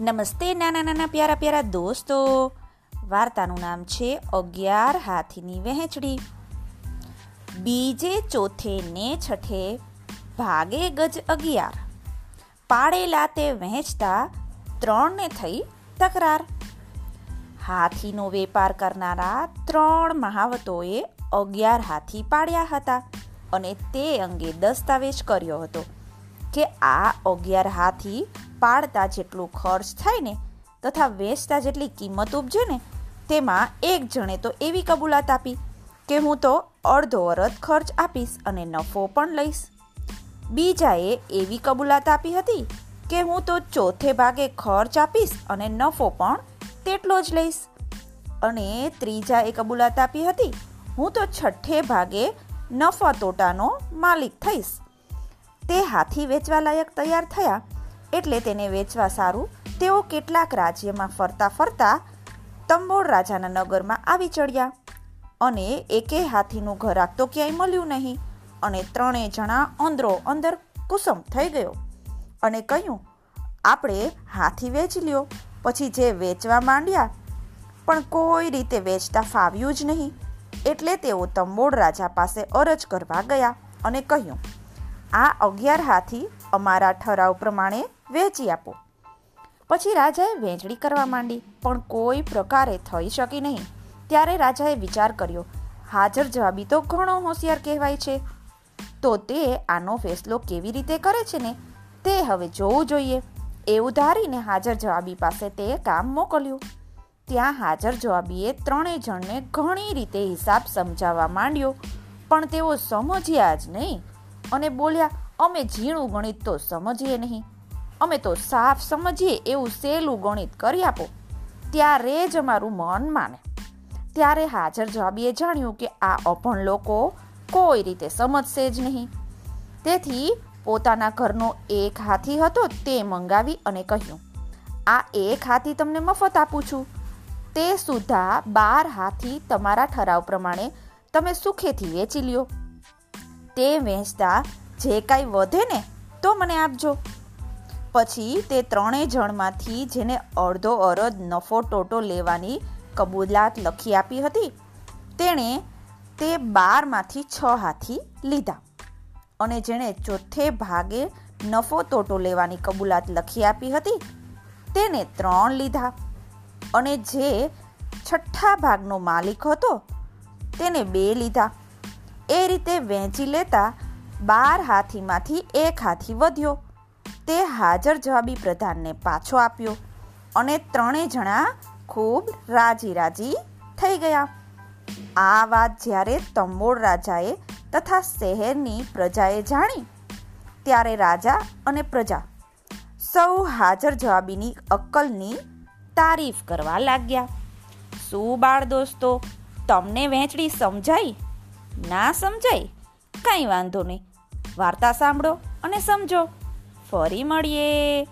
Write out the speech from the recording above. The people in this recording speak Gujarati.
નમસ્તે નાના નાના પ્યારા પ્યારા દોસ્તો. વાર્તાનું નામ છે અગિયાર હાથીની વહેંચડી. બીજે ચોથે ને છઠે ભાગે ગજ અગિયાર. પાડેલા તે વહેંચતા ત્રણને થઈ તકરાર. હાથીનો વેપાર કરનારા ત્રણ મહાવતોએ અગિયાર હાથી પાડ્યા હતા અને તે અંગે દસ્તાવેજ કર્યો હતો કે આ અગિયાર હાથી પાડતા જેટલું ખર્ચ થાય ને તથા વેચતા જેટલી કિંમત ઉપજે ને તેમાં એક જણે તો એવી કબૂલાત આપી કે હું તો અડધો અરધ ખર્ચ આપીશ અને નફો પણ લઈશ. બીજાએ એવી કબૂલાત આપી હતી કે હું તો ચોથે ભાગે ખર્ચ આપીશ અને નફો પણ તેટલો જ લઈશ. અને ત્રીજાએ કબૂલાત આપી હતી, હું તો છઠ્ઠે ભાગે નફા તોટાનો માલિક થઈશ. તે હાથી વેચવા લાયક તૈયાર થયા એટલે તેને વેચવા સારું, તેઓ કેટલાક રાજ્યમાં ફરતા ફરતા તંબોળ રાજાના નગરમાં આવી ચડ્યા. અને એકે હાથીનું ઘર તો ક્યાંય મળ્યું નહીં. અને ત્રણેય જણા અંદરો અંદર કુસુમ થઈ ગયો. અને કહ્યું, આપણે હાથી વેચી લ્યો, પછી જે વેચવા માંડ્યા, પણ કોઈ રીતે વેચતા ફાવ્યું જ નહીં. એટલે તેઓ તંબોળ રાજા પાસે અરજ કરવા ગયા અને કહ્યું, આ અગિયાર હાથી અમારા ઠરાવ પ્રમાણે વેચી આપો. પછી રાજાએ વહેંચણી કરવા માંડી, પણ કોઈ પ્રકારે થઈ શકી નહીં. ત્યારે રાજાએ વિચાર કર્યો, હાજર જવાબી તો ઘણો હોશિયાર કહેવાય છે. તો તે આનો ફેસલો કેવી રીતે કરે છે ને? તે હવે જોવું જોઈએ. એવું ધારીને હાજર જવાબી પાસે તે કામ મોકલ્યું. ત્યાં હાજર જવાબીએ ત્રણેય જણને ઘણી રીતે હિસાબ સમજાવવા માંડ્યો, પણ તેઓ સમજ્યા જ નહીં અને બોલ્યા અમે ઝીણું ગણિત તો સમજીએ નહીં. અમે તો સાફ સમજીએ એવું સહેલું ગણિત કરી આપો. ત્યારે જ અમારું મન માને. ત્યારે હાજર જવાબીએ જાણ્યું કે આ અભણ લોકો કોઈ રીતે સમજશે જ નહીં. તેથી પોતાના ઘરનો એક હાથી હતો તે મંગાવી અને કહ્યું, આ એક હાથી તમને મફત આપું છું. તે સુધા બાર હાથી તમારા ઠરાવ પ્રમાણે તમે સુખેથી વેચી લ્યો. તે વેચતા જે કાંઈ વધે ને, તો મને આપજો. પછી તે ત્રણેય જણમાંથી જેને અડધો અરદ નફો ટોટો લેવાની કબૂલાત લખી આપી હતી, તેણે તે બારમાંથી છ હાથી લીધા. અને જેણે ચોથે ભાગે નફો ટોટો લેવાની કબૂલાત લખી આપી હતી, તેને ત્રણ લીધા. અને જે છઠ્ઠા ભાગનો માલિક હતો, તેને બે લીધા. એ રીતે વહેંચી લેતા બાર હાથીમાંથી એક હાથી વધ્યો. તે હાજર જવાબી પ્રધાનને પાછો આપ્યો અને ત્રણેય જણા ખૂબ રાજી રાજી થઈ ગયા. આ વાત જ્યારે તંબોળ રાજાએ તથા શહેરની પ્રજાએ જાણી, ત્યારે રાજા અને પ્રજા સૌ હાજર જવાબીની અક્કલની તારીફ કરવા લાગ્યા. શું બાળ દોસ્તો, તમને વહેંચડી સમજાઈ? ના સમજાય કાંઈ વાંધો નહીં. વાર્તા સાંભળો અને સમજો. ફરી મળીએ.